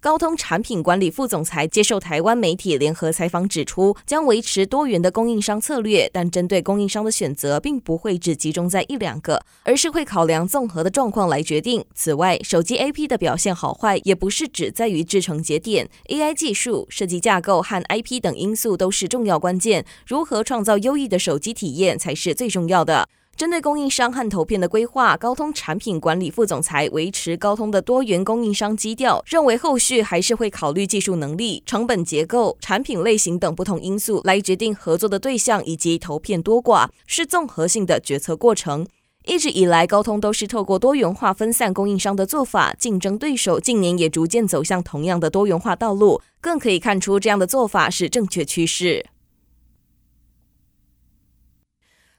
高通产品管理副总裁接受台湾媒体联合采访指出，将维持多元的供应商策略，但针对供应商的选择，并不会只集中在一两个，而是会考量综合的状况来决定。此外，手机 AP 的表现好坏，也不是只在于制程节点，AI 技术、设计架构和 IP 等因素都是重要关键。如何创造优异的手机体验，才是最重要的。针对供应商和投片的规划，高通产品管理副总裁维持高通的多元供应商基调，认为后续还是会考虑技术能力、成本结构、产品类型等不同因素来决定合作的对象以及投片多寡，是综合性的决策过程。一直以来，高通都是透过多元化分散供应商的做法，竞争对手近年也逐渐走向同样的多元化道路，更可以看出这样的做法是正确趋势。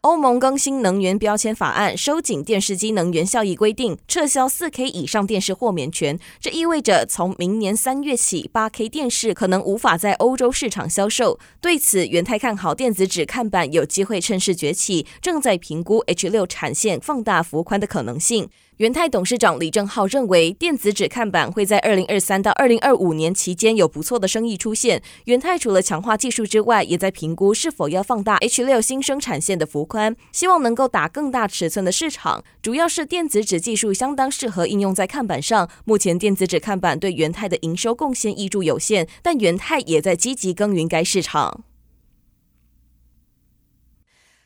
欧盟更新能源标签法案，收紧电视机能源效益规定，撤销 4K 以上电视豁免权。这意味着从明年三月起，8K 电视可能无法在欧洲市场销售。对此，元太看好电子纸看板有机会趁势崛起，正在评估 H6 产线放大幅宽的可能性。元泰董事长李正浩认为，电子纸看板会在二零二三到二零二五年期间有不错的生意出现。元泰除了强化技术之外，也在评估是否要放大 H 六新生产线的幅宽，希望能够打更大尺寸的市场。主要是电子纸技术相当适合应用在看板上。目前电子纸看板对元泰的营收贡献益注有限，但元泰也在积极耕耘该市场。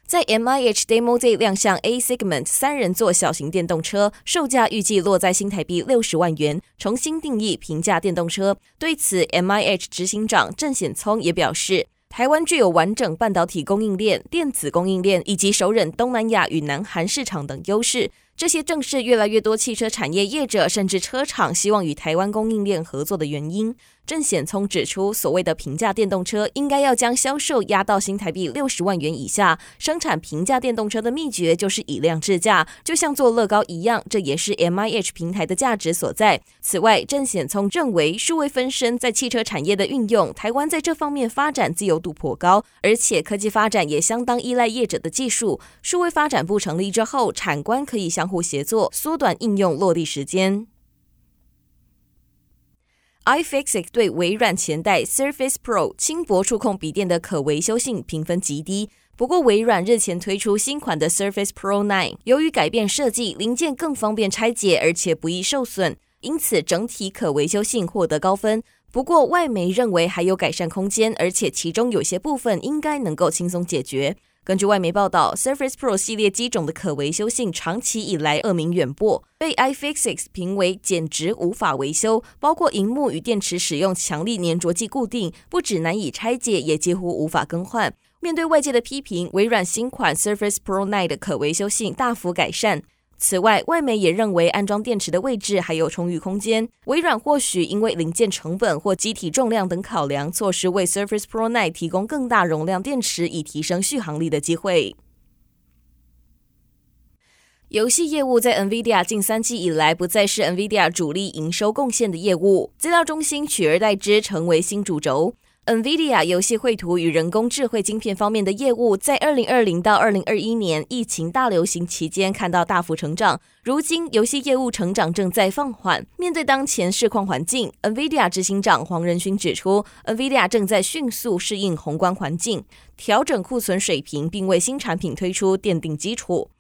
在 MIH Demo Day 亮相 A Segment 三人座小型电动车，售价预计落在新台币六十万元，重新定义平价电动车。对此，MIH 执行长郑显聪也表示，台湾具有完整半导体供应链、电子供应链以及熟稔东南亚与南韩市场等优势。这些正是越来越多汽车产业业者甚至车厂希望与台湾供应链合作的原因。郑显聪指出，所谓的平价电动车应该要将销售压到新台币六十万元以下。生产平价电动车的秘诀就是以量制价，就像做乐高一样，这也是 MIH 平台的价值所在。此外，郑显聪认为，数位分身在汽车产业的运用，台湾在这方面发展自由度颇高，而且科技发展也相当依赖业者的技术。数位发展部成立之后，产官可以相互协作，缩短应用落地时间。iFixit 对微软前代 Surface Pro 轻薄触控笔电的可维修性评分极低。不过，微软日前推出新款的 Surface Pro 9，由于改变设计，零件更方便拆解，而且不易受损，因此整体可维修性获得高分。不过，外媒认为还有改善空间，而且其中有些部分应该能够轻松解决。根据外媒报道，Surface Pro 系列机种的可维修性长期以来恶名远播，被 iFixit 评为简直无法维修，包括荧幕与电池使用强力粘着剂固定，不止难以拆解，也几乎无法更换。面对外界的批评，微软新款 Surface Pro 9的可维修性大幅改善。此外，外媒也认为安装电池的位置还有充裕空间。微软或许因为零件成本或机体重量等考量，错失为 Surface Pro 9提供更大容量电池以提升续航力的机会。游戏业务在 NVIDIA 近三季以来不再是 NVIDIA 主力营收贡献的业务，资料中心取而代之，成为新主轴。NVIDIA 游戏绘图与人工智慧晶片方面的业务，在二零二零到二零二一年疫情大流行期间看到大幅成长。如今，游戏业务成长正在放缓。面对当前市况环境，NVIDIA 执行长黄仁勋指出，NVIDIA 正在迅速适应宏观环境，调整库存水平，并为新产品推出奠定基础。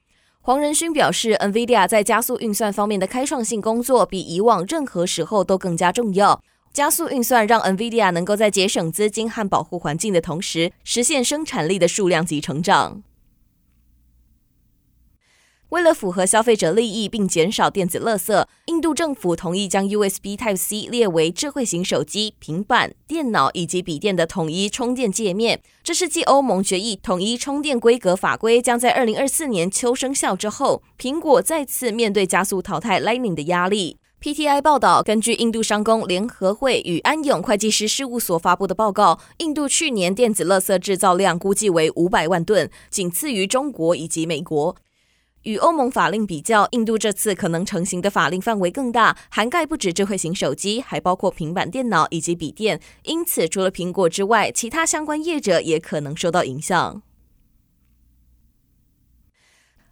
黄仁勋表示，NVIDIA 在加速运算方面的开创性工作，比以往任何时候都更加重要。加速运算让 NVIDIA 能够在节省资金和保护环境的同时，实现生产力的数量级成长。为了符合消费者利益并减少电子垃圾，印度政府同意将 USB Type-C 列为智慧型手机、平板、电脑以及笔电的统一充电界面。这是继欧盟决议统一充电规格法规将在二零二四年秋生效之后，苹果再次面对加速淘汰 Lightning 的压力。PTI 报道，根据印度商工联合会与安永会计师事务所发布的报告，印度去年电子垃圾制造量估计为五百万吨，仅次于中国以及美国。与欧盟法令比较，印度这次可能成型的法令范围更大，涵盖不止智慧型手机，还包括平板电脑以及笔电。因此，除了苹果之外，其他相关业者也可能受到影响。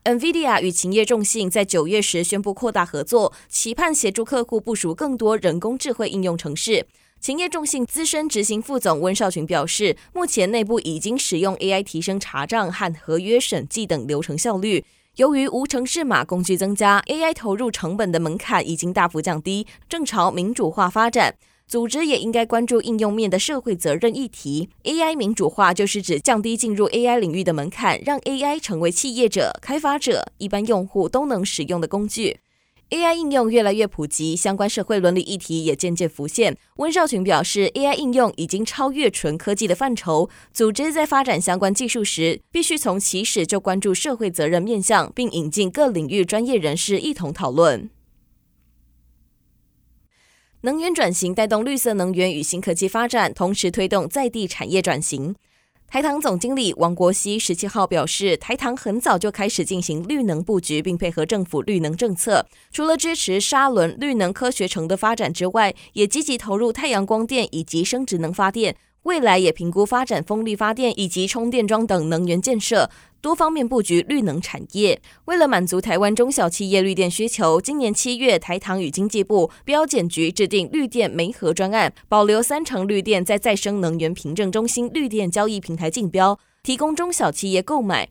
NVIDIA 与勤业众信在九月时宣布扩大合作，期盼协助客户部署更多人工智慧应用程式。勤业众信资深执行副总温少群表示，目前内部已经使用 AI 提升查账和合约审计等流程效率。由于无程式码工具增加，AI 投入成本的门槛已经大幅降低，正朝民主化发展。组织也应该关注应用面的社会责任议题。AI 民主化就是指降低进入 AI 领域的门槛，让 AI 成为企业者、开发者、一般用户都能使用的工具。AI 应用越来越普及，相关社会伦理议题也渐渐浮现。温少群表示，AI 应用已经超越纯科技的范畴。组织在发展相关技术时，必须从起始就关注社会责任面向，并引进各领域专业人士一同讨论。能源转型带动绿色能源与新科技发展，同时推动在地产业转型。台糖总经理王国熙十七号表示，台糖很早就开始进行绿能布局，并配合政府绿能政策。除了支持沙仑绿能科学城的发展之外，也积极投入太阳光电以及生殖能发电。未来也评估发展风力发电以及充电桩等能源建设，多方面布局绿能产业。为了满足台湾中小企业绿电需求，今年七月，台糖与经济部标检局制定绿电媒合专案，保留三成绿电在再生能源凭证中心绿电交易平台竞标，提供中小企业购买。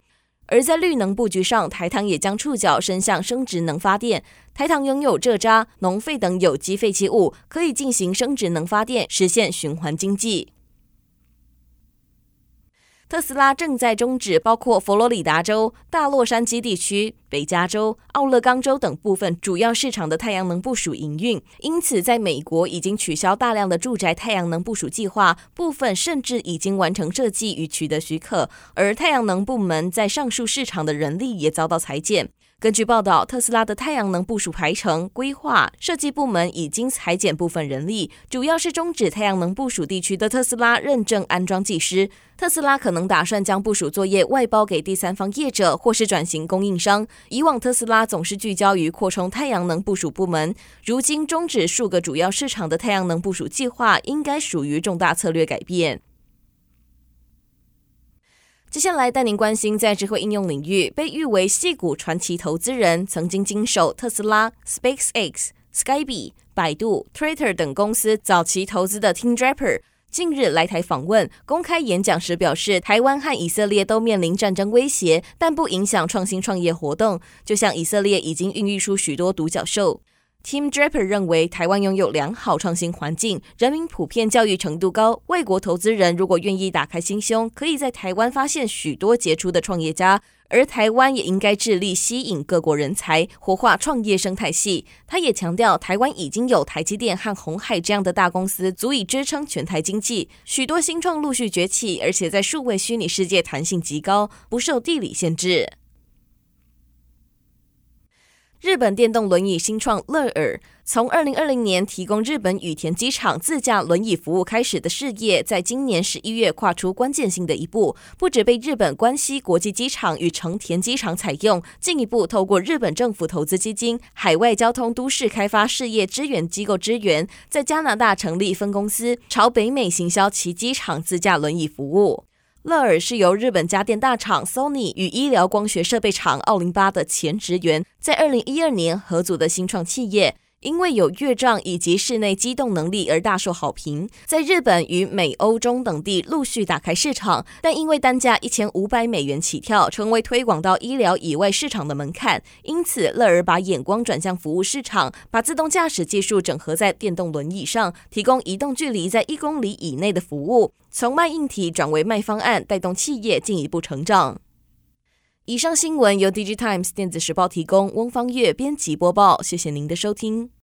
而在绿能布局上，台糖也将触角伸向生殖能发电。台糖拥有蔗渣、农废等有机废弃物，可以进行生殖能发电，实现循环经济。特斯拉正在终止包括佛罗里达州、大洛杉矶地区、北加州、奥勒冈州等部分主要市场的太阳能部署营运，因此在美国已经取消大量的住宅太阳能部署计划，部分甚至已经完成设计与取得许可，而太阳能部门在上述市场的人力也遭到裁减。根据报道，特斯拉的太阳能部署排程、规划、设计部门已经裁减部分人力，主要是终止太阳能部署地区的特斯拉认证安装技师。特斯拉可能打算将部署作业外包给第三方业者，或是转型供应商。以往特斯拉总是聚焦于扩充太阳能部署部门，如今终止数个主要市场的太阳能部署计划，应该属于重大策略改变。接下来带您关心，在智慧应用领域，被誉为戏骨传奇投资人，曾经经手特斯拉、SpaceX、Skybee、百度、Twitter 等公司早期投资的 Tim Draper，近日来台访问，公开演讲时表示，台湾和以色列都面临战争威胁，但不影响创新创业活动。就像以色列已经孕育出许多独角兽。Tim Draper 认为，台湾拥有良好创新环境，人民普遍教育程度高。外国投资人如果愿意打开心胸，可以在台湾发现许多杰出的创业家。而台湾也应该致力吸引各国人才，活化创业生态系。他也强调，台湾已经有台积电和鸿海这样的大公司，足以支撑全台经济。许多新创陆续崛起，而且在数位虚拟世界弹性极高，不受地理限制。日本电动轮椅新创乐尔，从二零二零年提供日本羽田机场自驾轮椅服务开始的事业，在今年十一月跨出关键性的一步，不止被日本关西国际机场与成田机场采用，进一步透过日本政府投资基金、海外交通都市开发事业支援机构支援，在加拿大成立分公司，朝北美行销其机场自驾轮椅服务。乐尔是由日本家电大厂 Sony 与医疗光学设备厂奥林巴的前职员在二零一二年合组的新创企业。因为有乐章以及室内机动能力而大受好评，在日本与美、欧、中等地陆续打开市场，但因为单价一千五百美元起跳，成为推广到医疗以外市场的门槛。因此，乐尔把眼光转向服务市场，把自动驾驶技术整合在电动轮椅上，提供移动距离在一公里以内的服务，从卖硬体转为卖方案，带动企业进一步成长。以上新闻由 DigiTimes 电子时报提供，翁方月编辑播报。谢谢您的收听。